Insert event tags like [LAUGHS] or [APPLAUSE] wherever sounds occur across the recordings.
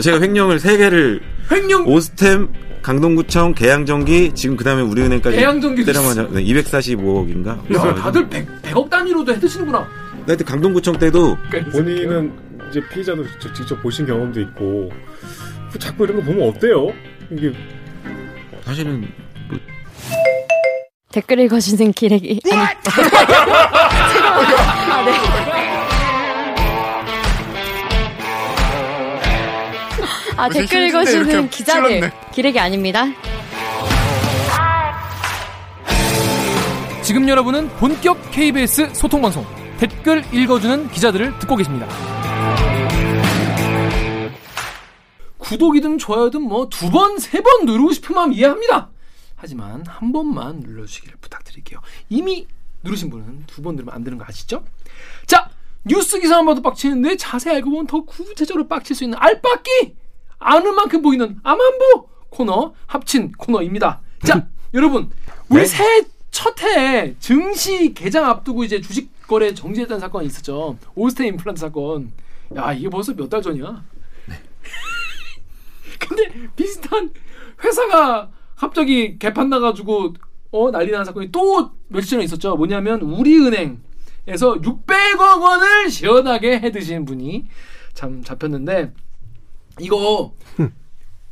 제가 횡령을 세 개를 횡령 오스템, 강동구청, 계양전기 지금 그다음에 우리은행까지 계양전기도 때려맞아 245억인가? 야, 다들 100, 100억 단위로도 해드시는구나. 하여튼 강동구청 때도 본인은 이제 피의자도 저- 직접 보신 경험도 있고 그 자꾸 이런 거 보면 어때요? 이게 사실은 댓글 읽어주는 기레기. 아니. [LAUGHS] 아, 네. 아, 댓글 읽어주는 기자들. 찔렀네. 기레기 아닙니다. 지금 여러분은 본격 KBS 소통방송 댓글 읽어주는 기자들을 듣고 계십니다. 구독이든 좋아요든 뭐 두 번, 세 번 누르고 싶은 마음 이해합니다. 하지만 한 번만 눌러주시기를 부탁드릴게요. 이미 누르신 분은 두 번 누르면 안 되는 거 아시죠? 자, 뉴스 기사만 봐도 빡치는데 자세히 알고 보면 더 구체적으로 빡칠 수 있는 알빡기! 아는 만큼 보이는 암안보 코너 합친 코너입니다. 자, [LAUGHS] 여러분, 우리 새해 첫 해에 증시 개장 앞두고 이제 주식 거래 정지했다는 사건이 있었죠. 올스테 임플란트 사건. 야, 이게 벌써 몇 달 전이야. [LAUGHS] 근데 비슷한 회사가 갑자기 개판 나가지고 어 난리 난 사건이 또 며칠 전에 있었죠. 뭐냐면 우리은행에서 600억 원을 시원하게 해드신 분이 참 잡혔는데 이거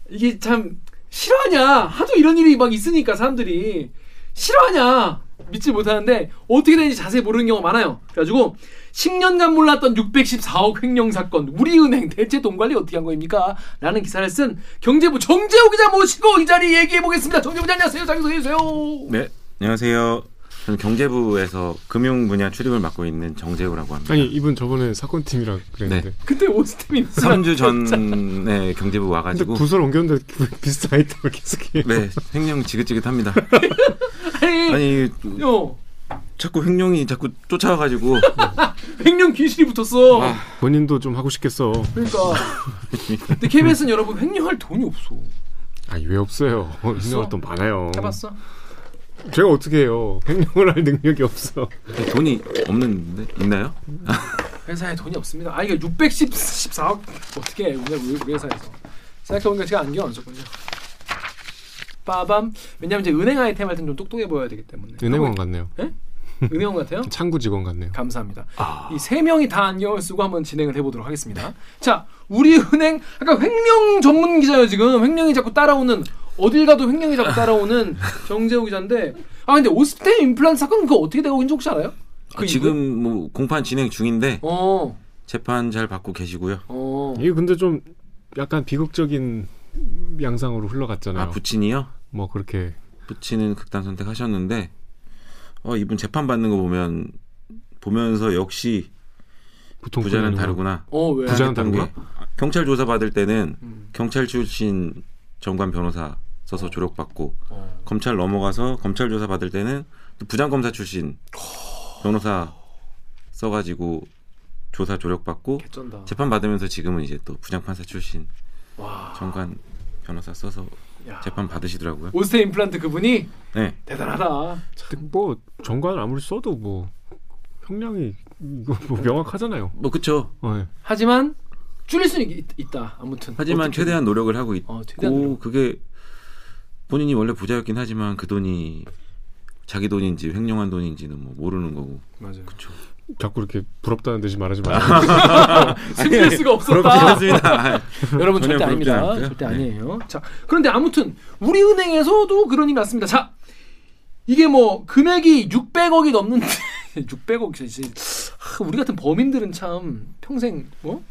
이게 참 실화냐 하도 이런 일이 막 있으니까 사람들이 실화냐 믿지 못하는데 어떻게 되는지 자세히 모르는 경우가 많아요. 그래가지고 10년간 몰랐던 614억 횡령 사건 우리은행 대체 돈 관리 어떻게 한 거입니까? 라는 기사를 쓴 경제부 정재호 기자 모시고 이 자리 얘기해 보겠습니다. 정재부 기자 안녕하세요. 자기 소개해 주세요. 네 안녕하세요. 저는 경제부에서 금융 분야 출입을 맡고 있는 정재우라고 합니다. 아니 이분 저번에 사건 팀이라 그랬는데 그때 오스템이 3주 전에 경제부 와가지고 부서를 옮겼는데 비슷한 아이템을 계속해요. 네 횡령 지긋지긋합니다. [LAUGHS] 아니, 아니 요 자꾸 횡령이 자꾸 쫓아와가지고 [LAUGHS] 횡령 귀신이 붙었어. 아. 본인도 좀 하고 싶겠어. 그러니까. [LAUGHS] 근데 KBS는 여러분 횡령할 돈이 없어. 아니 왜 없어요? 횡령할 돈 많아요. 해봤어? 제가 어떻게 해요? 횡령을 할 능력이 없어. 돈이 없는데 있나요? 회사에 돈이 없습니다. 아 이게 614억 어떻게 해? 우리 우리 회사에서 생각해보니까 제가 안경 안 썼군요. 빠밤. 왜냐면 이제 은행 아이템 할 땐 좀 똑똑해 보여야 되기 때문에. 은행원 같네요. 은 행원 같아요? [LAUGHS] 창구 직원 같네요. 감사합니다. 이세 명이 다 안경을 쓰고 한번 진행을 해보도록 하겠습니다. 자, 우리 은행 아까 횡령 전문 기자요 지금 횡령이 자꾸 따라오는 어딜 가도 횡령이 자꾸 따라오는 [LAUGHS] 정재호 기자인데 아 근데 오스템 임플란트 사건 그거 어떻게 되고 있는지 혹시 알아요? 그 아, 지금 뭐 공판 진행 중인데 어, 재판 잘 받고 계시고요. 어. 이게 근데 좀 약간 비극적인 양상으로 흘러갔잖아요. 아 부친이요? 뭐 그렇게 부친은 극단 선택하셨는데 어 이분 재판 받는 거 보면 보면서 역시 보통 부자는. 다르구나. 어 왜? 부자는 게 다른가? 경찰 조사 받을 때는 음. 경찰 출신 정관 변호사 써서 조력받고 어. 검찰 넘어가서 검찰 조사 받을 때는 또 부장 검사 출신 변호사 써가지고 조사 조력받고. 재판 받으면서 지금은 이제 또 부장 판사 출신 와. 정관 변호사 써서 야. 재판 받으시더라고요. 오스템 임플란트 그분이 네. 대단하다. 뭐 정관을 아무리 써도 뭐 형량이 이거 뭐 명확하잖아요. 뭐 그쵸. 어, 예. 하지만 줄일 수는 있, 있다. 아무튼. 하지만 어떻게- 최대한 노력을 하고 있고 어, 최대한 노력. 그게 본인이 원래 부자였긴 하지만 그 돈이 자기 돈인지 횡령한 돈인지는 뭐 모르는 거고. 맞아요. 그쵸. 자꾸 이렇게 부럽다는 듯이 말하지 마요. 숨길 [LAUGHS] 수가 없었다. 여러분 절대 아닙니다. 않고요. 절대 네. 아니에요. 자, 그런데 아무튼 우리 은행에서도 그런 일이 났습니다. 자, 이게 뭐 금액이 600억이 넘는데 600억 진짜 하, 우리 같은 범인들은 참 평생 뭐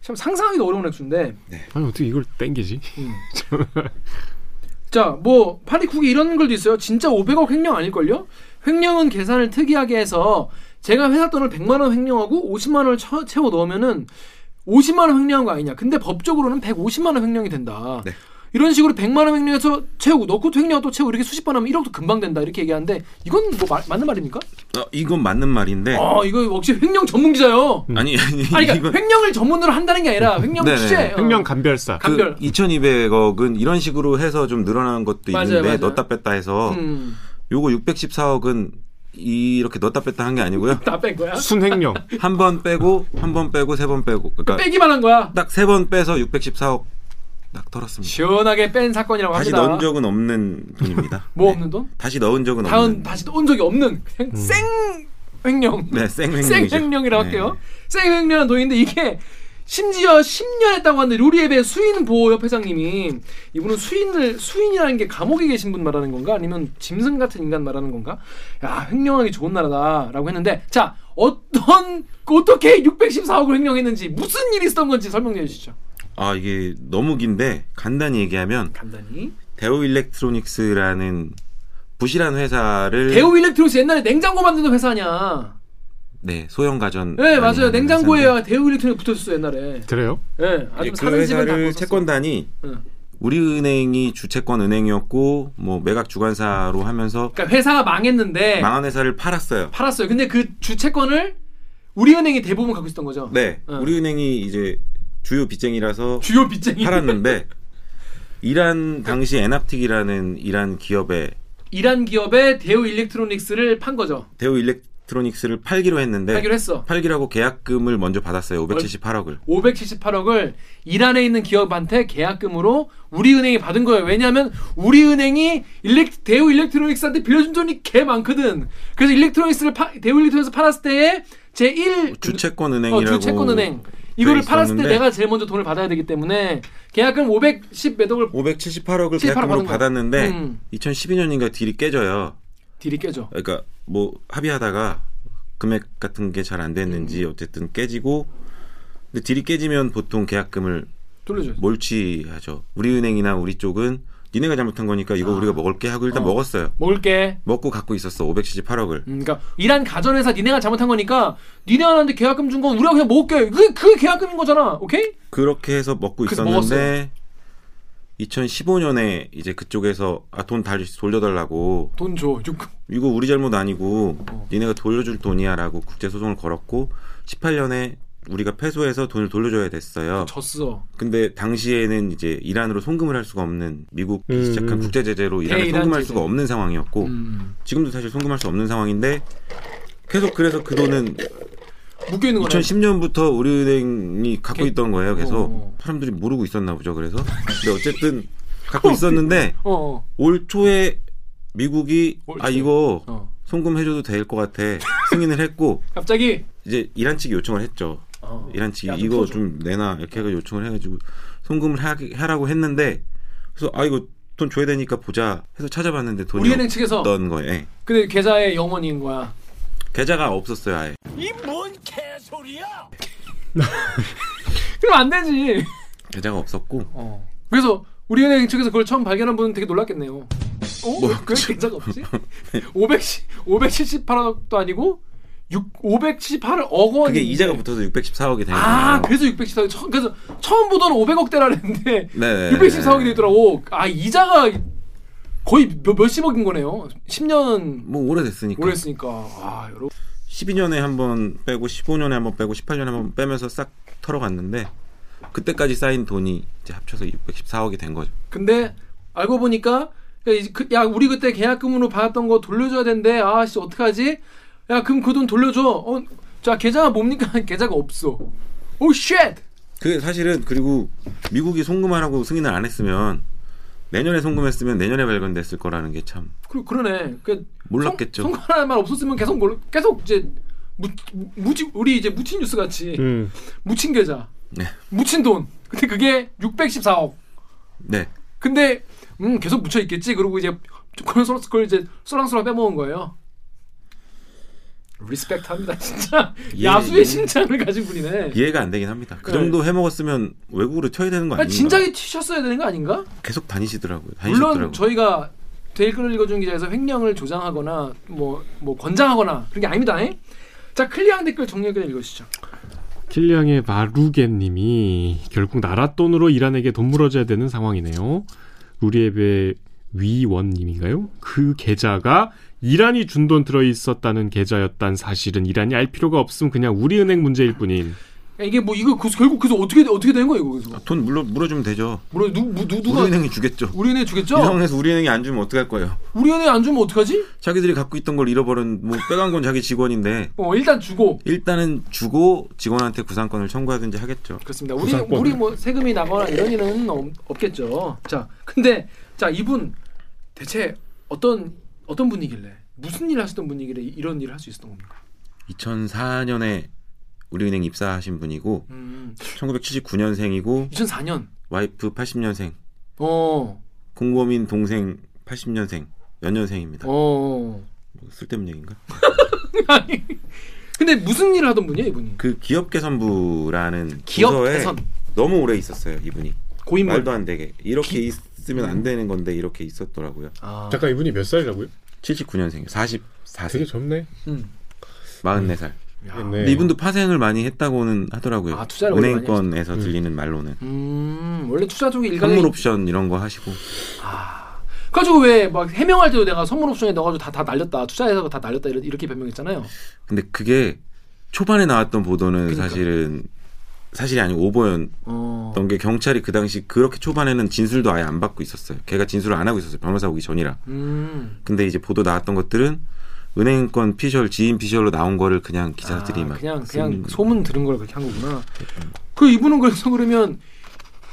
참 상상하기도 어려운 액수인데 아니 어떻게 이걸 땡기지? 음. [LAUGHS] 자, 뭐 파리쿡이 이런 글도 있어요. 진짜 500억 횡령 아닐걸요? 횡령은 계산을 특이하게 해서 제가 회사 돈을 100만 원 횡령하고 50만 원을 처- 채워 넣으면은 50만 원 횡령한 거 아니냐. 근데 법적으로는 150만 원 횡령이 된다. 네. 이런 식으로 100만 원 횡령해서 채우고 넣고 또 횡령하고 또 채우고 이렇게 수십 번 하면 1억도 금방 된다. 이렇게 얘기하는데 이건 뭐 마- 맞는 말입니까? 어, 이건 맞는 말인데 아, 이거 역시 횡령 전문 기자요. 아니 아니 아니 그러니까 이건 횡령을 전문으로 한다는 게 아니라 횡령 네네. 취재. 어. 횡령 감별사. 감- 감별. 그 2,200억은 이런 식으로 해서 좀 늘어난 것도 맞아요, 있는데 맞아요. 넣었다 뺐다 해서 음. 요거 614억은 이렇게 넣었다 뺐다 한 게 아니고요. 다 뺀 거야? 순횡령. [LAUGHS] 한 번 빼고 한 번 빼고 세 번 빼고 그러니까 빼기만 한 거야. 딱 세 번 빼서 614억 딱 털었습니다. 시원하게 뺀 사건이라고 다시 합니다. 넣은 적은 없는 돈입니다. [LAUGHS] 뭐 네. 없는 돈? 다시 넣은 적은 다은 없는. 다시 온 적이 없는 그냥 생 횡령. 네, 생 횡령이죠. 생횡령이라고 네. 할게요. 생횡령한 돈인데 이게 심지어 10년 했다고 하는데 루리앱의 수인 보호 협 회장님이 이분은 수인을 수인이라는 게 감옥에 계신 분 말하는 건가 아니면 짐승 같은 인간 말하는 건가? 야 횡령하기 좋은 나라다라고 했는데 자 어떤 어떻게 614억을 횡령했는지 무슨 일이 있었던 건지 설명해 주시죠. 아 이게 너무 긴데 간단히 얘기하면 간단히. 대우 일렉트로닉스라는 부실한 회사를 대우 일렉트로닉스 옛날에 냉장고 만드는 회사 아니야. 네 소형 가전 네 맞아요. 하는 냉장고에 회사인데 대우 일렉트로닉 붙었어요 옛날에. 그래요? 네, 아주 그 회사를. 채권단이 응. 우리은행이 주채권 은행이었고 뭐 매각 주관사로 하면서 그러니까 회사가 망했는데 망한 회사를 팔았어요. 팔았어요. 근데 그 주채권을 우리은행이 대부분 갖고 있었던 거죠. 네, 어. 우리은행이 이제 주요 빚쟁이라서 주요 빚쟁이. 팔았는데 [LAUGHS] 이란 당시 에납틱이라는 이란 기업에 이란 기업에 대우 일렉트로닉스를 판 거죠. 대우 일렉 트로닉스를 팔기로 했는데 하기로 했어. 팔기라고 계약금을 먼저 받았어요. 578억을. 578억을 이란에 있는 기업한테 계약금으로 우리은행이 받은 거예요. 왜냐하면 우리은행이 일렉, 대우 일렉트로닉스한테 빌려준 돈이 개 많거든. 그래서 일렉트로닉스를 파, 대우 일렉트로닉스 팔았을 때에 제1 주채권 은행이라고 어, 주채권 은행 이거를 돼 팔았을 때 내가 제일 먼저 돈을 받아야 되기 때문에 계약금 510 몇 억을 578억을 78억 계약금으로. 받았는데 음. 2012년인가 deal이 깨져요. deal이 깨져. 그러니까 뭐 합의하다가 금액 같은 게 잘안 음. 됐는지 어쨌든 깨지고 근데 deal이 깨지면 보통 계약금을 돌려줘. 몰취하죠. 우리은행이나 우리 쪽은 니네가 잘못한 거니까 이거 우리가 먹을게 하고 일단 어. 먹었어요. 먹을게. 먹고 갖고 있었어. 578억을. 음, 그러니까 이란 가전회사 니네가 잘못한 거니까 니네한테 계약금 준 건 우리가 그냥 먹을게. 그, 그 계약금인 거잖아. 오케이? 그렇게 해서 먹고 있었는데 2015년에 이제 그쪽에서 아 돈 다시 돌려달라고 돈 줘. 좀 이거 우리 잘못 아니고 어. 니네가 돌려줄 돈이야라고 국제 소송을 걸었고 18년에 우리가 패소해서 돈을 돌려줘야 됐어요. 졌어. 근데 당시에는 이제 이란으로 송금을 할 수가 없는 미국이 음, 시작한 음. 국제 제재로 이란에 송금할 제재. 수가 없는 상황이었고 음. 지금도 사실 송금할 수 없는 상황인데 계속 그래서 그 돈은 묶여 있는 거네. 2010년부터 우리은행이 갖고 게- 있던 거예요. 그래서 어. 사람들이 모르고 있었나 보죠. 그래서 [LAUGHS] 근데 어쨌든 갖고 있었는데 어, 어. 올 초에 미국이 올 아 초에. 이거 어. 송금 해줘도 될 것 같아 승인을 했고 [LAUGHS] 갑자기 이제 이란 측이 요청을 했죠. 어. 이란 측이 야, 좀 이거. 좀 내놔 이렇게 해서 요청을 해가지고 송금을 하기, 하라고 했는데 그래서 아 이거 돈 줘야 되니까 보자 해서 찾아봤는데 돈이 우리은행 측에서 없던 거예요. 예. 근데 계좌에 영원인 거야. 계좌가 없었어요 아예. [LAUGHS] 그럼 안 되지. 계좌가 없었고 어. 그래서 우리은행 측에서 그걸 처음 발견한 분은 되게 놀랐겠네요. 어? 뭐, 왜 계좌가 없지? [LAUGHS] 500 578억도 아니고 6 578억 원이 그게 이자가 붙어서 614억이 된 아, 거예요. 그래서 614억. 처, 그래서 처음 보던 500억대라는데 네. 614억이 되더라고. 아, 이자가 거의 몇, 몇십억인 거네요. 10년 뭐 오래됐으니까. 오래했으니까. 아, 여러분. 12년에 한 번 빼고 15년에 한 번 빼고 18년에 한 번 빼면서 싹 털어갔는데 그때까지 쌓인 돈이 이제 합쳐서 614억이 된 거죠. 근데 알고 보니까 야, 그- 야, 우리 그때 계약금으로 받았던 거 돌려줘야 된대. 아, 씨, 어떡하지? 야, 그럼 그 돈 돌려줘. 어, 자, 계좌가 뭡니까? [LAUGHS] 계좌가 없어. 오, shit! 그게 사실은 그리고 미국이 송금하라고 승인을 안 했으면 내년에 송금했으면 내년에 발견됐을 거라는 게 참 그, 그러네. 그, 몰랐겠죠. 성, 성과라는 말 없었으면 계속 몰, 계속 이제 무, 무치, 우리 이제 무친 뉴스 같이 음. 묻힌 계좌, 네. 묻힌 돈. 근데 그게 614억. 네. 근데 음 계속 묻혀 있겠지. 그리고 이제 그걸 이제 쏠랑쏠랑 빼먹은 거예요. respect 합니다, 진짜 예, 야수의 예. 심장을 가진 분이네. 이해가 안 되긴 합니다. 그 네. 정도 해 먹었으면 외국으로 튀어야 되는 거 아, 아닌가? 진작에 튀셨어야 되는 거 아닌가? 계속 다니시더라고요. 다니셨더라고요. 물론 저희가 댓글을 읽어준 기자에서 횡령을 조장하거나 뭐 뭐 권장하거나 그런 게 아닙니다. 에? 자 클리앙 댓글 정리해 읽으시죠. 킬리앙의 마루겐님이 결국 나라 돈으로 이란에게 돈 물어줘야 되는 상황이네요. 루리앱의 위원님인가요? 그 계좌가 이란이 준 돈 들어 있었다는 계좌였단 사실은 이란이 알 필요가 없음 그냥 우리 은행 문제일 뿐인. 야, 이게 뭐 이거 그, 결국 그래서 어떻게 어떻게 되는 거예요, 이거 그래서? 돈 물러 물어주면 되죠. 물어 누, 누, 누가 우리은행이 주겠죠. 우리은행 주겠죠? 이 상황에서 우리은행이 안 주면 어떡할 거예요? 우리은행 안 주면 어떡하지? 자기들이 갖고 있던 걸 잃어버린 뭐 빼간 건 자기 직원인데 어 일단 주고 일단은 주고 직원한테 구상권을 청구하든지 하겠죠. 그렇습니다. 우리 구상권. 우리 뭐 세금이 나거나 이런 일은 없, 없겠죠. 자, 근데 자 이분 대체 어떤 어떤 분이길래 무슨 일 하시던 분이길래 이런 일을 할 수 있었던 겁니까? 2004년에 우리은행 입사하신 분이고 음, 1979년생이고 2004년. 와이프 80년생, 어, 공범인 동생 80년생, 연년생입니다. 어. 뭐 쓸데없는 얘기인가? [LAUGHS] 아니, 근데 무슨 일을 하던 분이야 이분이? 그 기업 개선부라는 기업 부서에 개선 너무 오래 있었어요 이분이 고인물. 말도 안 되게 이렇게 있으면 안 되는 건데 이렇게 있었더라고요. 아, 잠깐 이분이 몇 살이라고요? 79년생, 44세, 되게 젊네. 음. 44살. 야. 네. 근데 이분도 파생을 많이 했다고는 하더라고요. 아, 투자를 은행권에서 음. 들리는 말로는 음, 원래 투자 쪽에 일간이 선물 옵션 이런 거 하시고 아. 그래가지고 왜 막 해명할 때도 내가 선물 옵션에 넣어가지고 다, 다 날렸다 투자해서 다 날렸다 이렇게, 이렇게 변명했잖아요. 근데 그게 초반에 나왔던 보도는 그러니까. 사실은 사실이 아니고 오버였던 어. 게 경찰이 그 당시 그렇게 초반에는 진술도 아예 안 받고 있었어요. 걔가 진술을 안 하고 있었어요. 변호사 오기 전이라. 음. 근데 이제 보도 나왔던 것들은 은행권 피셜 지인 피셜로 나온 거를 그냥 기자들이 아, 막 그냥 그냥 쓴- 소문 들은 걸 그렇게 한 거구나. 그 이분은 그래서 그러면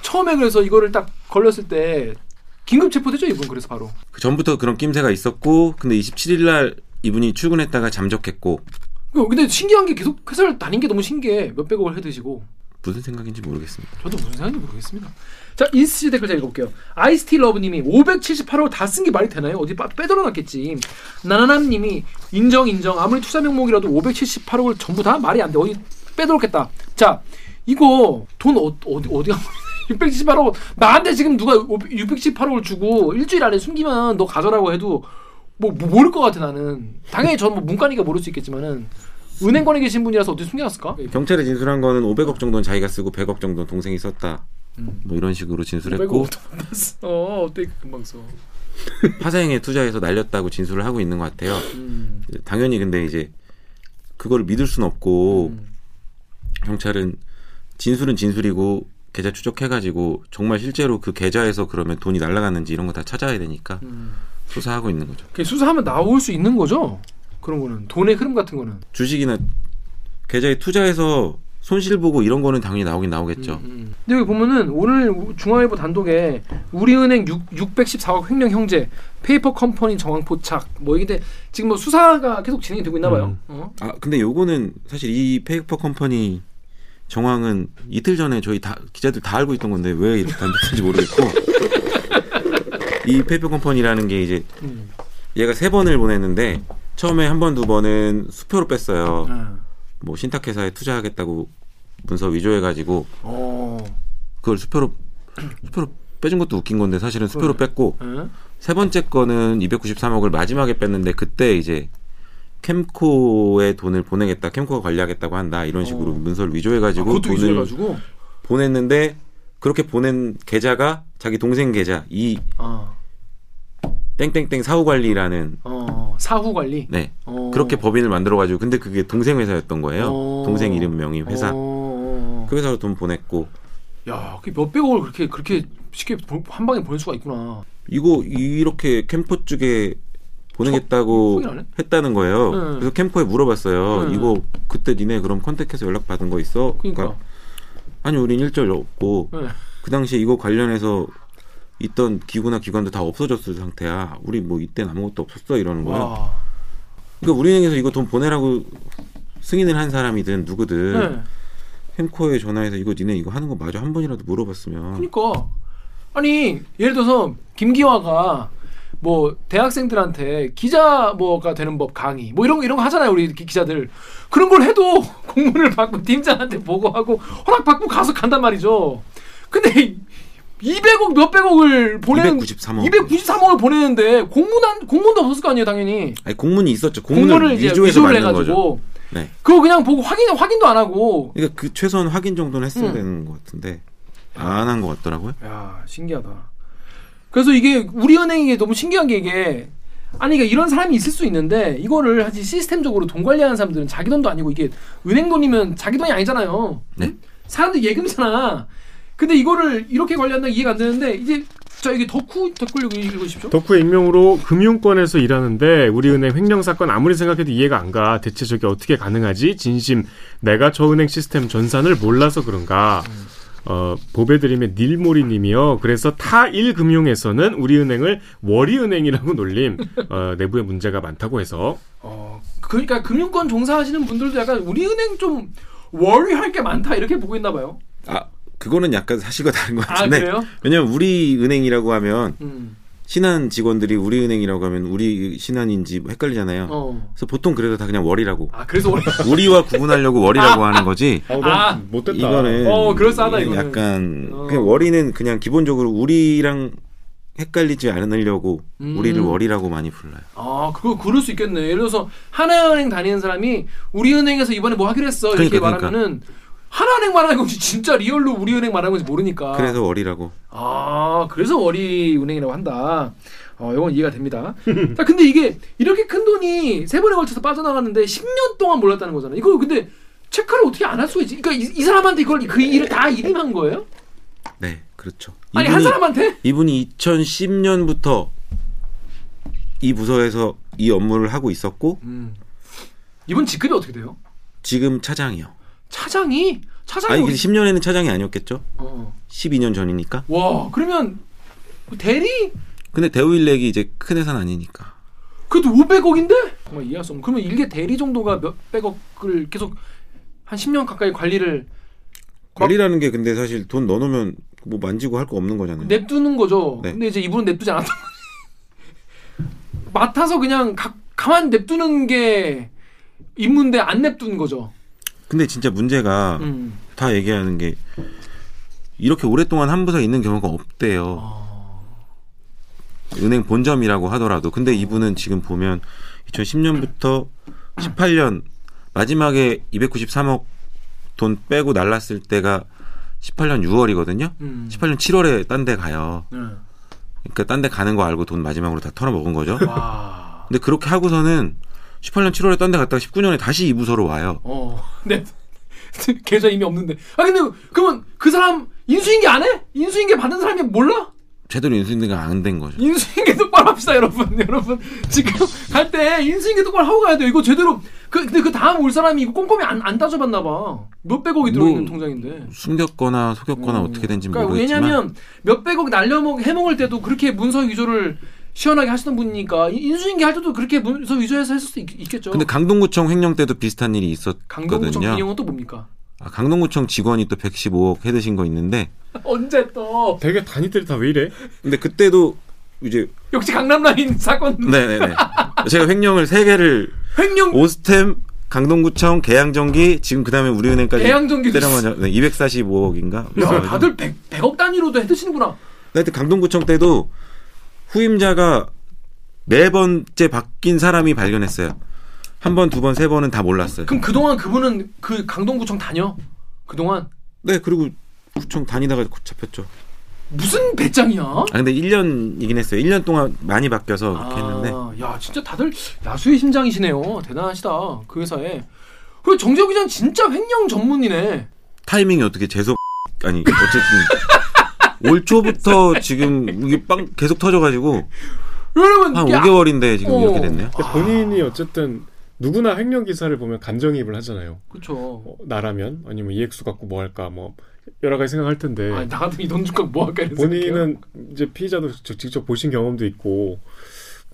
처음에 그래서 이거를 딱 걸렸을 때 긴급 체포되죠 이분 그래서 바로. 그 전부터 그런 낌새가 있었고 근데 27일 날 이분이 출근했다가 잠적했고 그 근데 신기한 게 계속 회사를 다닌 게 너무 신기해. 몇백억을 해드시고. 무슨 생각인지 모르겠습니다. 저도 무슨 생각인지 모르겠습니다. 자 인스티 댓글 제가 읽어볼게요. 아이스티 러브님이 578억 다쓴 게 말이 되나요? 어디 빠- 빼돌아놨겠지. 나나남님이 인정 인정. 아무리 투자 명목이라도 578억을 전부 다 말이 안 돼. 어디 빼돌았겠다. 자 이거 돈 어, 어디 어디 678억 [LAUGHS] 나한테 지금 누가 678억을 주고 일주일 안에 숨기면 너 가져라고 해도 뭐, 뭐 모를 것 같아 나는. 당연히 저는 뭐 문과니까 모를 수 있겠지만은 은행권에 계신 분이라서 어디 숨겨놨을까? 경찰에 진술한 거는 500억 정도는 자기가 쓰고 100억 정도는 동생이 썼다. 음. 뭐 이런 식으로 진술했고 어 어때 금방 써. 파생에 투자해서 날렸다고 진술을 하고 있는 것 같아요. 음. 당연히 근데 이제 그걸 믿을 수는 없고 음. 경찰은 진술은 진술이고 계좌 추적해가지고 정말 실제로 그 계좌에서 그러면 돈이 날라갔는지 이런 거 다 찾아야 되니까 음. 수사하고 있는 거죠. 그 수사하면 나올 수 있는 거죠. 그런 거는 돈의 흐름 같은 거는. 주식이나 계좌에 투자해서 손실 보고 이런 거는 당연히 나오긴 나오겠죠. 음, 음. 근데 여기 보면은 오늘 우- 중앙일보 단독에 우리은행 6, 614억 횡령 형제 페이퍼 컴퍼니 정황 포착 뭐 이게 지금 뭐 수사가 계속 진행이 되고 있나 봐요. 어? 아 근데 요거는 사실 이 페이퍼 컴퍼니 정황은 이틀 전에 저희 다 기자들 다 알고 있던 건데 왜 이렇게 단독인지 모르겠고 [LAUGHS] 이 페이퍼 컴퍼니라는 게 이제 음. 얘가 세 번을 보냈는데 처음에 한 번 두 번은 수표로 뺐어요. 아. 뭐 신탁회사에 투자하겠다고 문서 위조해가지고 어. 그걸 수표로 수표로 빼준 것도 웃긴 건데 사실은 수표로 그래. 뺐고 어? 세 번째 거는 293억을 마지막에 뺐는데 그때 이제 캠코에 돈을 보내겠다, 캠코가 관리하겠다고 한다 이런 식으로 어. 문서를 아, 위조해가지고 그것도 돈을 위조해가지고. 보냈는데 그렇게 보낸 계좌가 자기 동생 계좌 이 아. 땡땡땡 사후관리라는 어. 사후 관리. 네 어. 그렇게 법인을 만들어가지고 근데 그게 동생 회사였던 거예요. 어. 동생 이름 명의 회사. 어. 그 회사로 돈 보냈고 야, 그 몇백억을 그렇게 그렇게 쉽게 보- 한 방에 보낼 수가 있구나. 이거 이렇게 캠퍼 쪽에 보내겠다고 해? 했다는 거예요. 네. 그래서 캠퍼에 물어봤어요. 네. 이거 그때 니네 그럼 컨택해서 연락 받은 거 있어? 그러니까. 아니 우린 일절 없고 네. 그 당시에 이거 관련해서 있던 기구나 기관도 다 없어졌을 상태야. 우리 뭐 이때는 아무것도 없었어 이러는. 와. 그러니까 우리은행에서 이거 돈 보내라고 승인을 한 사람이든 누구든 네. 캠코에 전화해서 이거 니네 이거 하는 거 맞아 한 번이라도 물어봤으면 그러니까 아니 예를 들어서 김기화가 뭐 대학생들한테 기자 뭐가 되는 법 강의 뭐 이런 거 이런 거 하잖아요 우리 기- 기자들 그런 걸 해도 [LAUGHS] 공문을 받고 팀장한테 보고하고 허락 받고 가서 간단 말이죠. 근데 200억 몇백억을 보내는 293억. 293억을 보내는데 공문 한 공문도 없었을 거 아니에요 당연히 아니 공문이 있었죠. 공문을, 위조해서 만든 거죠. 해가지고 네. 그거 그냥 보고 확인 확인도 안 하고 그러니까 그 최소한 확인 정도는 했어야 음. 되는 것 같은데 안 한 것 같더라고요. 야 신기하다. 그래서 이게 우리 은행이 너무 신기한 게 이게 아니 그러니까 이런 사람이 있을 수 있는데 이거를 사실 시스템적으로 돈 관리하는 사람들은 자기 돈도 아니고 이게 은행 돈이면 자기 돈이 아니잖아요. 네. 사람들 예금이잖아. 근데 이거를 이렇게 관리한다 는 이해가 안 되는데 이제 자 이게 덕후 댓글 읽- 읽으십시오. 덕후의 익명으로 금융권에서 일하는데 우리은행 횡령 사건 아무리 생각해도 이해가 안 가. 대체 저게 어떻게 가능하지? 진심 내가 저 은행 시스템 전산을 몰라서 그런가. 어, 보배드림의 닐모리님이요. 그래서 타일 금융에서는 우리은행을 월이은행이라고 놀림. 어, 내부에 문제가 많다고 해서 어, 그러니까 금융권 종사하시는 분들도 약간 우리 은행 좀 월할 게 많다 이렇게 보고 있나 봐요. 아 그거는 약간 사실과 다른 것아 같은데 그래요? 왜냐면 우리 은행이라고 하면 음. 신한 직원들이 우리 은행이라고 하면 우리 신한인지 뭐 헷갈리잖아요. 어. 그래서 보통 그래서 다 그냥 월이라고 아 그래서 월. 우리와 구분하려고 월이라고 하는 거지. 아우 아, 넌 못됐다. 이거는 어, 그럴싸하다, 이거는. 약간 어. 그냥 월이는 그냥 기본적으로 우리랑 헷갈리지 않으려고 음. 우리를 월이라고 많이 불러요. 아 그거 그럴 수 있겠네. 예를 들어서 하나은행 다니는 사람이 우리 은행에서 이번에 뭐 하기로 했어 이렇게 그러니까, 그러니까. 말하면은 하나은행 말하는 건지 진짜 리얼로 우리 은행 말하는 건지 모르니까. 그래서 월이라고. 아 그래서 월이 은행이라고 한다. 어 이건 이해가 됩니다. [LAUGHS] 자 근데 이게 이렇게 큰 돈이 세 번에 걸쳐서 빠져나갔는데 10년 동안 몰랐다는 거잖아. 이거 근데 체크를 어떻게 안 할 수가 있지? 그러니까 이, 이 사람한테 이걸 그 일을 다 일임한 거예요? 네, 그렇죠. 아니 한 사람한테? 이분이 2010년부터 이 부서에서 이 업무를 하고 있었고 음. 이분 직급이 어떻게 돼요? 지금 차장이요. 차장이 차장이 아니 어디- 근데 10년에는 차장이 아니었겠죠? 어. 12년 전이니까. 와 그러면 대리 근데 대우일렉이 이제 큰 회사는 아니니까. 그래도 500억인데? 정말 이해할 수 없는. 그러면 일개 대리 정도가 몇백억을 계속 한 10년 가까이 관리를 관리라는 게 근데 사실 돈 넣어놓으면 뭐 만지고 할 거 없는 거잖아요. 냅두는 거죠. 네. 근데 이제 이분은 냅두지 않았던 거지. [LAUGHS] 맡아서 그냥 가, 가만 냅두는 게 임무인데 안 냅두는 거죠. 근데 진짜 문제가 음. 다 얘기하는 게 이렇게 오랫동안 한 부서에 있는 경우가 없대요. 아. 은행 본점이라고 하더라도. 근데 이분은 지금 보면 2010년부터 18년 마지막에 293억 돈 빼고 날랐을 때가 18년 6월이거든요. 음. 18년 7월에 딴 데 가요. 네. 그러니까 딴 데 가는 거 알고 돈 마지막으로 다 털어먹은 거죠. 와. 근데 그렇게 하고서는 18년 7월에 딴 데 갔다가 19년에 다시 이 부서로 와요. 어. [LAUGHS] 네. [LAUGHS] 계좌 이미 없는데. 아 근데 그러면 그 사람 인수인계 안 해? 인수인계 받은 사람이 몰라? 제대로 인수인계가 안 된 거죠. 인수인계 똑바로 합시다 여러분 [LAUGHS] 여러분 지금 갈 때 인수인계 똑바로 하고 가야 돼요 이거 제대로 그 근데 그 다음 올 사람이 이거 꼼꼼히 안, 안 따져봤나 봐 몇백억이 들어있는 뭐, 통장인데 숨겼거나 속였거나 어. 어떻게 된지 그러니까 모르겠지만 왜냐면 몇백억 날려먹 해먹을 때도 그렇게 문서 위조를 시원하게 하시던 분이니까 이- 인수인계 할 때도 그렇게 문서 위조해서 했을 수 있, 겠죠. 근데 강동구청 횡령 때도 비슷한 일이 있었거든요. 강동구청 민영은 또 뭡니까? 아, 강동구청 직원이 또 115억 해드신 거 있는데. [LAUGHS] 언제 또? 되게 단위들이 다 왜 이래? 근데 그때도 이제 역시 강남라인 사건. 네네네. 제가 횡령을 세 개를 횡령 오스템 강동구청 계양전기 지금 그다음에 우리은행까지 계양전기도 때려맞아 네, 245억인가? 야 다들 100, 100억 단위로도 해드시는구나. 하여튼 강동구청 때도 후임자가 네 번째 바뀐 사람이 발견했어요. 한 번, 두 번, 세 번은 다 몰랐어요. 그럼 그동안 그분은 그 강동구청 다녀 그동안 네, 그리고 구청 다니다가 잡혔죠. 무슨 배짱이야? 아, 근데 1년이긴 했어요. 1년 동안 많이 바뀌어서 그렇게 했는데. 아, 야 진짜 다들 야수의 심장이시네요. 대단하시다 그 회사에. 그 정재욱 기자는 진짜 횡령 전문이네. 타이밍이 어떻게 재수 아니 어쨌든 [LAUGHS] 올 초부터 지금 이게 빵 계속 터져가지고 여러분 한 아- 5개월인데 지금 어. 이렇게 됐네요. 본인이 어쨌든 누구나 횡령 기사를 보면 감정이입을 하잖아요. 그쵸. 어, 나라면 아니면 이익수 갖고 뭐 할까 뭐 여러 가지 생각할 텐데 아니 나 같으면 이돈 줄까 뭐 할까 이런 생각해요. 본인은 이제 피의자도 저- 직접 보신 경험도 있고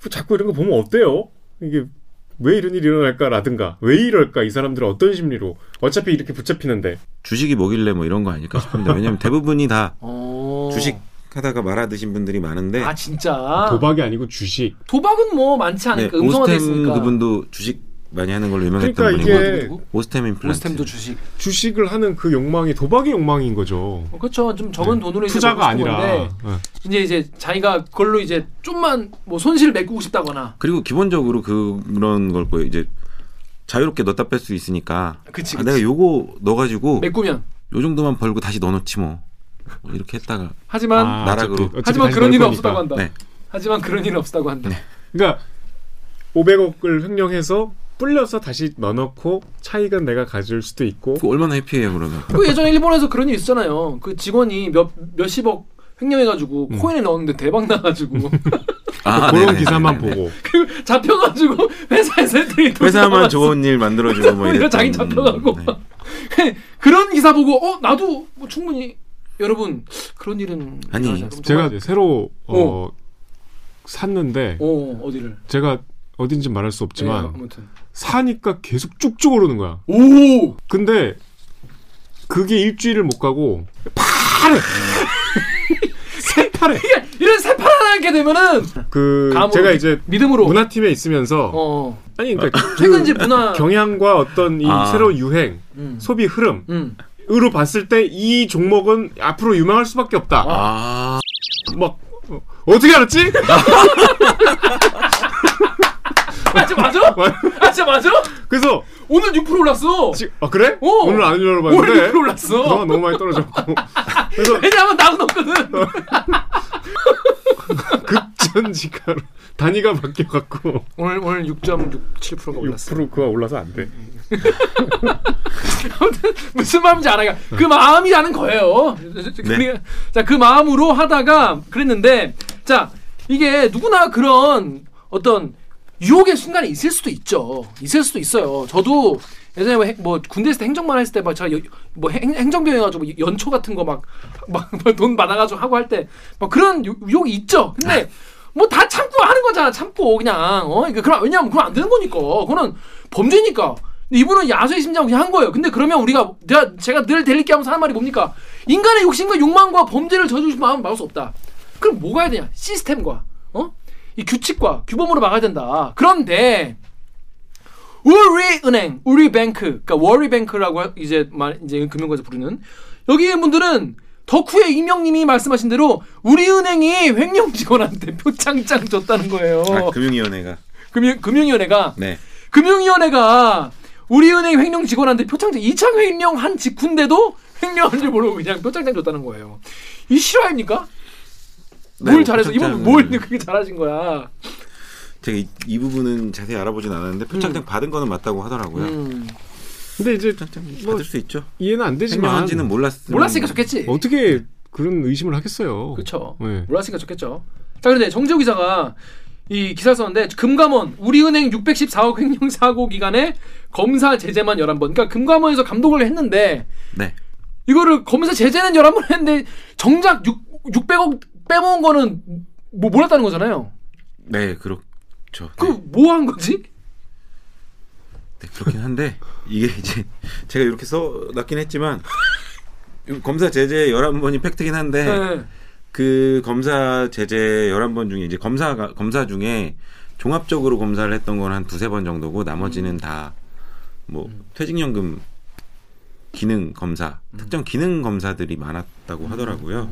그 자꾸 이런 거 보면 어때요? 이게 왜 이런 일이 일어날까라든가 왜 이럴까 이 사람들은 어떤 심리로? 어차피 이렇게 붙잡히는데. 주식이 뭐길래 뭐 이런 거 아닐까 싶은데. 왜냐면 대부분이 다 어. 주식 하다가 말아 드신 분들이 많은데 아 진짜? 도박이 아니고 주식. 도박은 뭐 많지 네, 않으니까 음성화돼 오스템 있으니까. 그분도 주식 많이 하는 걸로 유명했던 그러니까 분이고 이게? 오스템 임플란트 오스템도 주식. 주식을 하는 그 욕망이 도박의 욕망인 거죠. 어, 그렇죠. 좀 적은 돈으로 이제 투자가 아니라 건데 어. 이제 이제 자기가 그걸로 이제 좀만 뭐 손실을 메꾸고 싶다거나. 그리고 기본적으로 그런 걸 거예요. 이제 자유롭게 넣다 뺄 수 있으니까 그치, 아, 그치. 내가 요거 넣어가지고 메꾸면. 요 정도만 벌고 다시 넣어놓지 뭐, 뭐 이렇게 했다가 하지만 아, 나락으로. 어차피- 어차피 하지만 그런 일은. 없었다고 한다. 네. 하지만 그런 일은 없었다고 한다. 그러니까 500억을 횡령해서 불려서 다시 넣어놓고 차익은 내가 가질 수도 있고 그 얼마나 해피해요 그러면. 그 예전에 일본에서 그런 일 있었잖아요. 그 직원이 몇 몇십억 횡령해가지고 코인에 넣었는데 대박 나가지고 아, 그런 네네네. 기사만 네네. 보고 그 잡혀가지고 회사에서 돈 회사만. 좋은 일 만들어주고 뭐 그러니까 이랬던. 자기 잡혀가고 네. [LAUGHS] 그런 기사 보고 어 나도 뭐 충분히 여러분 그런 일은 아니, 일어나지 제가 이제 새로 어, 샀는데 어 어디를 제가 어딘지 말할 수 네, 없지만 아무튼 사니까 계속 쭉쭉 오르는 거야. 오 근데 그게 일주일을 못 가고 파래 [LAUGHS] 새파래 이런 새파랗게 되면은 그 제가 이제 믿음으로 문화팀에 있으면서 어 아니 그러니까 그 최근 집 문화 경향과 어떤 이 아. 새로운 유행 음. 소비 흐름으로 음. 봤을 때 이 종목은 앞으로 유망할 수밖에 없다. 아, 막 어, 어떻게 알았지? [LAUGHS] 아 진짜 [LAUGHS] 맞아? 아 진짜 맞아? 그래서 오늘 6% 올랐어. 지- 아 그래? 어. 오늘 안 오늘 열어봤는데 6% 올랐어. 그동안 너무 많이 떨어졌고 [LAUGHS] 그래서 왜냐면 나도 넣거든. 급전지가로 [LAUGHS] 단위가 바뀌어갖고 오늘 오늘 6.67%가 올랐어. 6% 그가 올라서 안 돼. 무슨 마음인지 알아요. 그 마음이라는 거예요. 네. 자, 그 마음으로 하다가 그랬는데, 자, 이게 누구나 그런 어떤 유혹의 순간이 있을 수도 있죠. 있을 수도 있어요. 저도 예전에 뭐, 행- 뭐 군대에서 행정만 했을 때 막 제가 여- 뭐 행, 행정병 해가지고 뭐 연초 같은 거 막 [LAUGHS] 막 돈 받아가지고 하고 할 때 막 그런 유- 유혹이 있죠. 근데 뭐 다 참고 하는 거잖아. 참고 그냥 어 이거 그럼 왜냐면 그럼 안 되는 거니까. 그거는 범죄니까. 이분은 야수의 심장을 그냥 한 거예요. 근데 그러면 우리가 내가 제가 늘 데릴게 하면서 하는 말이 뭡니까? 인간의 욕심과 욕망과 범죄를 저지르지 마음 막을 수 없다. 그럼 뭐가 해야 되냐? 시스템과 어? 이 규칙과 규범으로 막아야 된다. 그런데 우리은행, 우리뱅크, 그러니까 워리뱅크라고 이제 말 이제 금융거에서 부르는 여기 분들은 덕후의 이명님이 말씀하신 대로 우리은행이 횡령 직원한테 표창장 줬다는 거예요. 아, 금융위원회가. 금융 금융위원회가 네. 금융위원회가 우리은행 횡령 직원한테 표창장 2차 횡령 한 직후인데도 횡령한 줄 모르고 그냥 표창장 줬다는 거예요. 이 실화입니까? 네, 뭘 잘해서 이분 뭘 그렇게 잘하신 거야? 제가 이, 이 부분은 자세히 알아보진 않았는데 표창장 받은 거는 맞다고 하더라고요. 음. 근데 이제 뭐 받을 수 있죠. 이해는 안 되지만 횡령한지는 몰랐. 몰랐으니까 좋겠지. 어떻게 그런 의심을 하겠어요. 그렇죠. 네. 몰랐으니까 좋겠죠. 자, 그런데 정재호 기자가 이 기사를 썼는데 금감원 우리은행 614억 횡령 사고 기간에 검사 제재만 11번. 그러니까 금감원에서 감독을 했는데 네. 이거를 검사 제재는 11번 했는데 정작 6, 600억 빼먹은 거는 뭐 몰랐다는 거잖아요. 네, 그렇죠. 네. 그뭐 한 거지? 네, 그렇긴 한데 이게 이제 제가 이렇게 써 놨긴 했지만 검사 제재 11번이 팩트긴 한데 네. 그 검사 제재 11번 중에 이제 검사가 검사 중에 종합적으로 검사를 했던 건 한 두세 번 정도고 나머지는 다 뭐 퇴직연금 기능 검사, 특정 기능 검사들이 많았다고 하더라고요.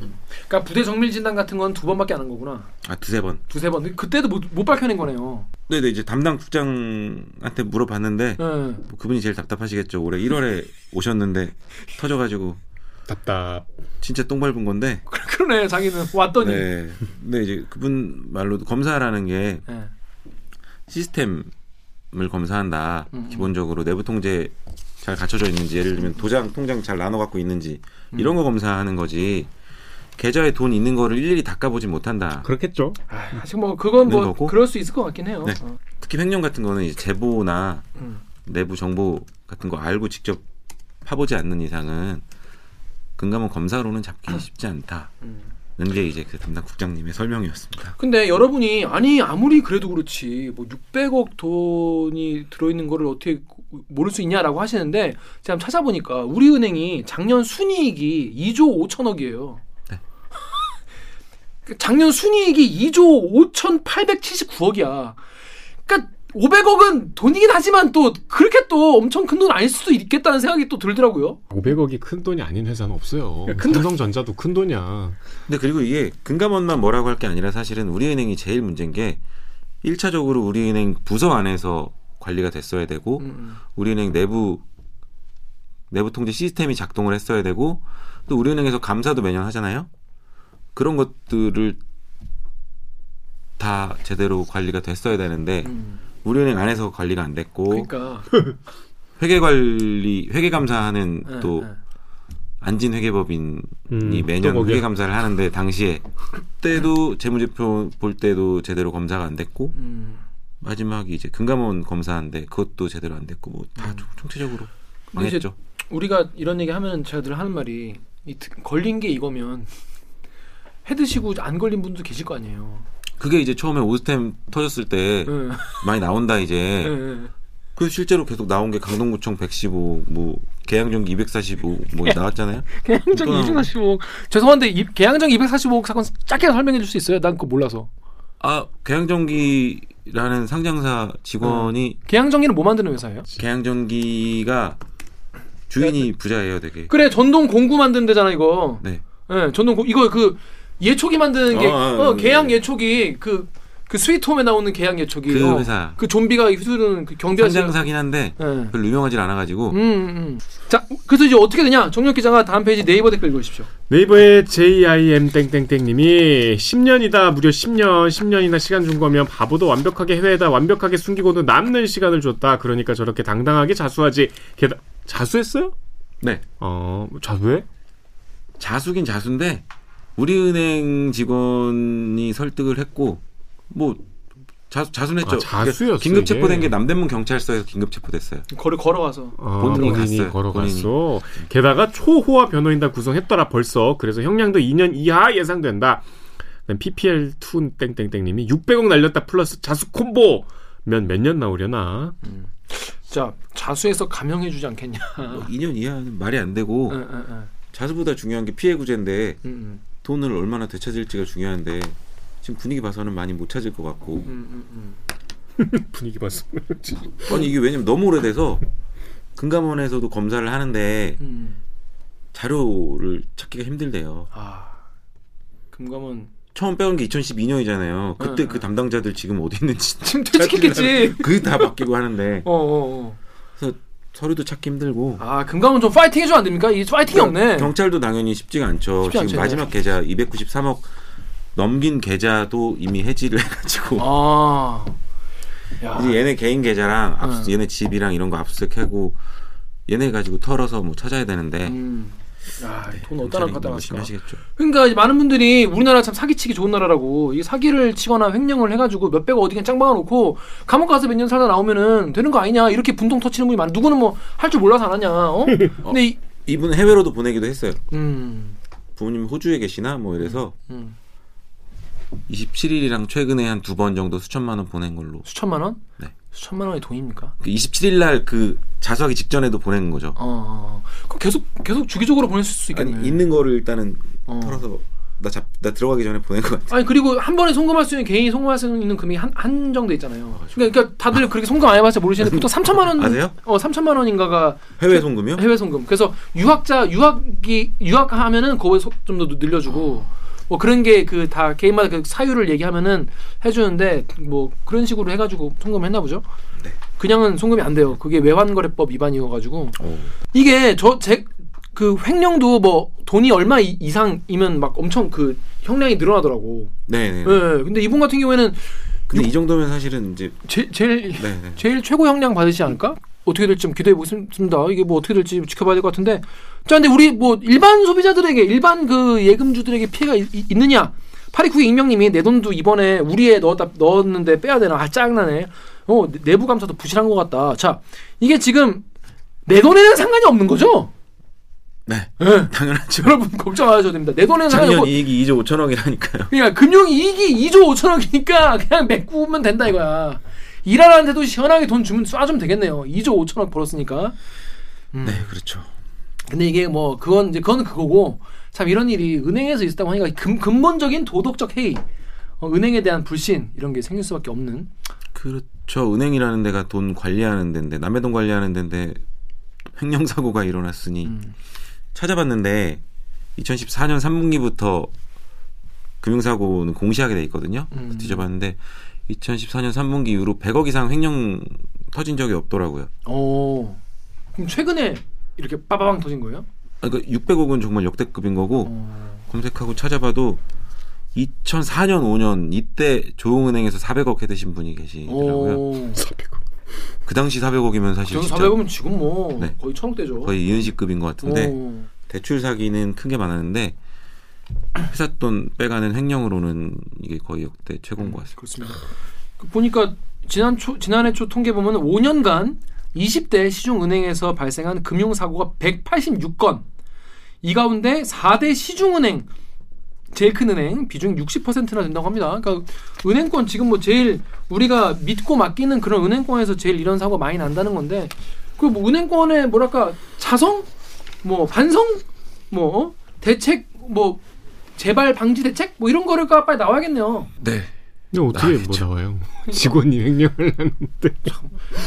그러니까 부대 정밀 진단 같은 건 두 번밖에 안 한 거구나. 아 두세 번. 두세 번. 근데 그때도 못, 못 밝혀낸 거네요. 네네 이제 담당 국장한테 물어봤는데 네. 뭐 그분이 제일 답답하시겠죠. 올해 1월에 [LAUGHS] 오셨는데 터져가지고 답답. 진짜 똥 밟은 건데. [LAUGHS] 그러네. 자기는 왔더니. 네. 근데 이제 그분 말로도 검사라는 게 네. 시스템을 검사한다. 음, 음. 기본적으로 내부 통제 잘 갖춰져 있는지 예를 들면 도장 통장 잘 나눠 갖고 있는지 이런 거 검사하는 거지. 계좌에 돈 있는 거를 일일이 닦아보지 못한다. 그렇겠죠. 아, 아직 뭐 그건 뭐 거고. 그럴 수 있을 것 같긴 해요. 네. 어. 특히 횡령 같은 거는 이제 제보나 음. 내부 정보 같은 거 알고 직접 파보지 않는 이상은 금감원 검사로는 잡기 [CLEARS THROAT] 쉽지 않다는 음. 게 이제 그 담당 국장님의 설명이었습니다. 근데 여러분이 아니 아무리 그래도 그렇지 뭐 600억 돈이 들어있는 거를 어떻게 모를 수 있냐라고 하시는데 제가 한번 찾아보니까 우리은행이 작년 순이익이 2조 5천억이에요. 네. [LAUGHS] 작년 순이익이 2조 5,879억이야. 그러니까 500억은 돈이긴 하지만 또 그렇게 또 엄청 큰 돈 아닐 수도 있겠다는 생각이 또 들더라고요. 500억이 큰 돈이 아닌 회사는 없어요. 큰 돈- 삼성전자도 큰 돈이야. 근데 그리고 이게 금감원만 뭐라고 할 게 아니라 사실은 우리은행이 제일 문제인 게 1차적으로 우리은행 부서 안에서 관리가 됐어야 되고 음. 우리은행 내부 내부 통제 시스템이 작동을 했어야 되고 또 우리은행에서 감사도 매년 하잖아요. 그런 것들을 다 제대로 관리가 됐어야 되는데 음. 우리은행 안에서 관리가 안 됐고 그러니까 [LAUGHS] 회계 관리 회계 감사하는 네, 또 네. 안진 회계법인이 음, 매년. 회계 감사를 하는데 당시에 그때도 재무제표 볼 때도 제대로 검사가 안 됐고 음. 마지막이 이제 금감원 검사인데 그것도 제대로 안 됐고 뭐다 총체적으로 음. 이제 망했죠. 우리가 이런 얘기 하면 제가 늘 하는 말이 이 특- 걸린 게 이거면 해 드시고 안 걸린 분도 계실 거 아니에요. 그게 이제 처음에 오스템 터졌을 때 예. 많이 나온다 예, 이제. 예. 그 실제로 계속 나온 게 강동구청 115, 뭐 계양전기 245 뭐 나왔잖아요. [LAUGHS] 나오고. 245억 죄송한데 이, 개항정 245억 사건 짧게 설명해 줄 수 있어요? 난 그거 몰라서. 아 계양전기 라는 상장사 직원이 개항정기는 뭐 만드는 회사예요? 계양전기가 주인이 부자예요, 되게. 그래 전동 공구 만드는 데잖아 이거. 네. 예, 전동 공 이거 그 예초기 만드는 게 어, 어, 어, 어, 개양 네. 예초기 그 그 스위트홈에 나오는 개양 예초기. 그 어, 회사. 그 좀비가 휘두르는 그 경비가 상장사긴 한데 예. 별로 유명하지 않아가지고 음, 음. 자, 그래서 이제 어떻게 되냐? 정력 기자가 다음 페이지 네이버 댓글 읽으십시오. 네이버의 JIM 땡땡땡님이 10년이다 무려 10년 10년이나 시간 준 거면 바보도 완벽하게 해외에다 완벽하게 숨기고도 남는 시간을 줬다. 그러니까 저렇게 당당하게 자수하지. 게다 자수했어요? 네 어 자수해? 자수긴 자수인데 우리은행 직원이 설득을 했고 뭐 자수 자수했죠. 아, 자수였어, 긴급 체포된. 게 남대문 경찰서에서 긴급 체포됐어요. 걸어 걸어가서. 어, 본인이 본인이 갔어요, 걸어갔어. 게다가 초호화 변호인단 구성했더라 벌써. 그래서 형량도 2년 이하 예상된다. 그다음 PPL2 땡땡땡님이 600억 날렸다 플러스 자수 콤보. 면 몇 년 나오려나? 자, 자수해서 감형해 주지 않겠냐. 뭐 2년 이하는 말이 안 되고 응, 응, 응. 자수보다 중요한 게 피해 구제인데 음, 음, 돈을 얼마나 되찾을지가 중요한데 지금 분위기 봐서는 많이 못 찾을 것 같고 음, 음, 음. [LAUGHS] 분위기 봤어. [LAUGHS] 아니 이게 왜냐면 너무 오래돼서 금감원에서도 검사를 하는데 음. 자료를 찾기가 힘들대요. 아, 금감원 처음 빼온 게 2012년이잖아요. 그때 응, 그 담당자들 지금 어디 있는지 [LAUGHS] 지금 퇴직했겠지. 그 다 바뀌고 하는데 어, 어, 어. 그래서 서류도 찾기 힘들고 아, 금감원 좀 파이팅 해주면 안 됩니까? 이 파이팅이 없네. 경찰도 당연히 쉽지가 않죠. 쉽지 않죠, 지금 마지막 계좌 293억 넘긴 계좌도 이미 해지를 [LAUGHS] 해가지고 아, 야, 이제 얘네 개인 계좌랑 압수, 응. 얘네 집이랑 이런 거 압수수색하고 얘네 가지고 털어서 뭐 찾아야 되는데 음. 야, 돈 어디다 갖다? 심하시겠죠. 그러니까 많은 분들이 우리나라 참 사기치기 좋은 나라라고 이 사기를 치거나 횡령을 해가지고 몇백억 어디 그냥 짱 박아놓고 감옥 가서 몇 년 살다 나오면은 되는 거 아니냐 이렇게 분통 터치는 분이 많아 누구는 뭐 할 줄 몰라서 안 하냐 어? [LAUGHS] 근데 이, 이분 해외로도 보내기도 했어요. 음, 부모님 호주에 계시나 뭐 이래서 음. 27일이랑 최근에 한 두 번 정도 수천만 원 보낸 걸로. 수천만 원? 네. 수천만 원이 돈입니까? 그 27일 날 그 자수하기 직전에도 보낸 거죠. 어, 어. 그럼 계속 계속 주기적으로 보낼 수 있겠네. 아니 있는 거를 일단은 어. 털어서 나 잡 나 들어가기 전에 보낸 것 같아. 아니 그리고 한 번에 송금할 수 있는 개인이 송금할 수 있는 금액이 한 한정돼 있잖아요. 그러니까, 그러니까 다들 그렇게 송금 안 해봤자 모르시는데 보통 3천만 원 [LAUGHS] 아세요? 어 3천만 원인가가 해외 송금이요? 해외 송금. 그래서 유학자 유학이 유학하면은 그거에 좀더 늘려주고 뭐 그런 게 그 다 개인마다 그 사유를 얘기하면은 해주는데 뭐 그런 식으로 해가지고 송금했나 보죠. 네. 그냥은 송금이 안 돼요. 그게 외환거래법 위반이어가지고 오. 이게 저 제 그 횡령도 뭐 돈이 얼마 이- 이상이면 막 엄청 그 형량이 늘어나더라고. 네네. 예. 근데 이분 같은 경우에는 근데 이 정도면 사실은 이제 제, 제일 네네. 제일 최고 형량 받으시지 않을까? 어떻게 될지 좀 기대해 보겠습니다. 이게 뭐 어떻게 될지 지켜봐야 될 것 같은데. 자, 근데 우리 뭐 일반 소비자들에게 일반 그 예금주들에게 피해가 이- 이- 있느냐? 8292 익명님이 내 돈도 이번에 우리에 넣었다 넣었는데 빼야 되나? 아 짜증나네. 어 내- 내부 감사도 부실한 것 같다. 자, 이게 지금 내 돈에는 상관이 없는 거죠? 네. 예. 당연하죠. 여러분 걱정 안 하셔도 됩니다. 내 돈에는 상관이 없고 이익이 2조 5천억이라니까요. 그러니까 금융 이익이 2조 5천억이니까 그냥 메꾸면 된다 이거야. 일하는데도 시원하게 돈 주면 쏴주면 되겠네요. 2조 5천억 벌었으니까. 음. 네, 그렇죠. 근데 이게 뭐 그건 이제 그건 그거고 참 이런 일이 은행에서 있었다고 하니까 근, 근본적인 도덕적 해이, 어, 은행에 대한 불신 이런 게 생길 수밖에 없는. 그렇죠. 은행이라는 데가 돈 관리하는 데인데 남의 돈 관리하는 데인데 횡령 사고가 일어났으니 음. 찾아봤는데 2014년 3분기부터 금융사고는 공시하게 돼 있거든요. 음. 뒤져봤는데 2014년 3분기 이후로 100억 이상 횡령 터진 적이 없더라고요. 어. 그럼 최근에 이렇게 빠바방 터진 거예요? 아, 그러니까 600억은 정말 역대급인 거고 어. 검색하고 찾아봐도 2004년 5년 이때 조흥은행에서 400억 해드신 분이 계시더라고요. 오. 그 당시 400억이면 사실 진짜 400은 지금 뭐 네. 거의 천억대죠. 거의 이은식급인 것 같은데 오. 대출 사기는 큰 게 많았는데 회사 돈 빼가는 횡령으로는 이게 거의 역대 최고인 것 같습니다. 그렇습니다. 그 보니까 지난 초 지난해 초 통계 보면 5년간 20대 시중은행에서 발생한 금융 사고가 186건. 이 가운데 4대 시중은행 제일 큰 은행 비중 60%나 된다고 합니다. 그러니까 은행권 지금 뭐 제일 우리가 믿고 맡기는 그런 은행권에서 제일 이런 사고가 많이 난다는 건데 그 뭐 은행권의 뭐랄까 자성 뭐 반성 뭐 어? 대책 뭐 재발 방지 대책 뭐 이런 거가 빨리 나와야겠네요. 네. 근데 어떻게 뭐 나와요? [LAUGHS] 직원이 횡령을 하는데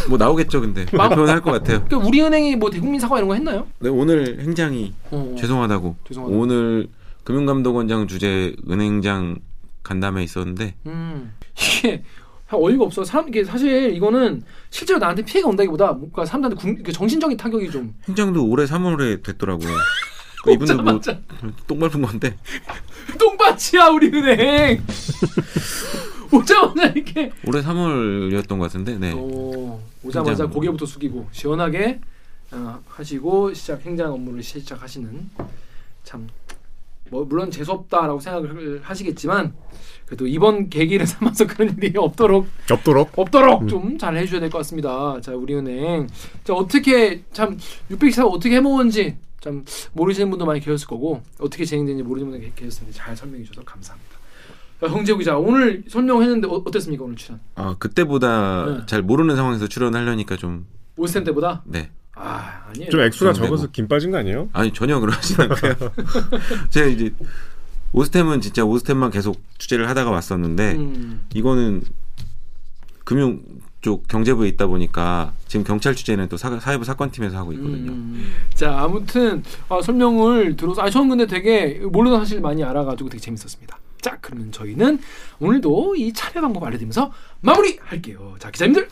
뭐 나오겠죠, 근데 발표는 할 것 같아요. 그러니까 우리 은행이 뭐 대국민 사과 이런 거 했나요? 네, 오늘 행장이 어, 어. 죄송하다고 죄송하다고. 오늘 금융감독원장 주재 은행장 간담회 있었는데 음. 이게 어이가 없어. 사람 이게 사실 이거는 실제로 나한테 피해가 온다기보다 뭔가 사람들한테 군- 이게 정신적인 타격이 좀 [LAUGHS] 행장도 올해 3월에 됐더라고요. 그 이분도 뭐 똥 밟은 건데 똥밭이야 우리 은행. [LAUGHS] 오자마자 이렇게 올해 3월이었던 것 같은데 네. 오, 오자마자 행장. 고개부터 숙이고 시원하게 어, 하시고 시작 행장 업무를 시작하시는 참 뭐, 물론 재수 없다라고 생각을 하시겠지만 그래도 이번 계기를 [LAUGHS] 삼아서 그런 일이 없도록 없도록 없도록 좀잘 해주셔야 될 것 같습니다. 자, 우리은행. 자, 어떻게, 참, 600사 어떻게 해먹었는지 참 모르시는 분도 많이 계셨을 거고, 어떻게 진행되는지 모르시는 분도 계셨는데 잘 설명해 주셔서 감사합니다. 자, 홍재우 기자, 오늘 설명했는데 어, 어땠습니까, 오늘 출연? 아 그때보다 네. 잘 모르는 상황에서 출연하려니까 좀 올스템 때보다? 네. 아, 아니에요. 좀 액수가 좀 적어서 되고. 김 빠진 거 아니에요? 아니 전혀 그러진 않고요. [LAUGHS] 제가 이제 오스템은 진짜 오스템만 계속 취재를 하다가 왔었는데 음, 이거는 금융 쪽 경제부에 있다 보니까 지금 경찰 취재는 또 사, 사회부 사건팀에서 하고 있거든요. 음. 자, 아무튼 아, 설명을 들어서 아, 저는 근데 되게 모르는 사실 많이 알아가지고 되게 재밌었습니다. 자, 그러면 저희는 오늘도 이 참여 방법 알려드리면서 마무리할게요. 자, 기자님들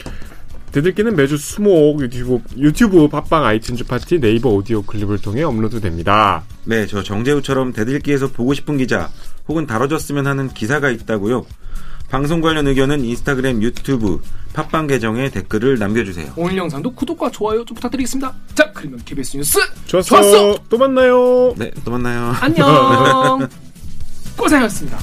댓읽기는 매주 수목 유튜브 유튜브 팟빵 아이튠즈 팟티 네이버 오디오 클립을 통해 업로드됩니다. 네, 저 정재우처럼 댓읽기에서 보고 싶은 기자 혹은 다뤄졌으면 하는 기사가 있다고요. 방송 관련 의견은 인스타그램, 유튜브, 팟빵 계정에 댓글을 남겨주세요. 오늘 영상도 구독과 좋아요 좀 부탁드리겠습니다. 자, 그러면 KBS 뉴스 좋았어. 좋았어. 또 만나요. 네, 또 만나요. 안녕. [LAUGHS] 고생하셨습니다.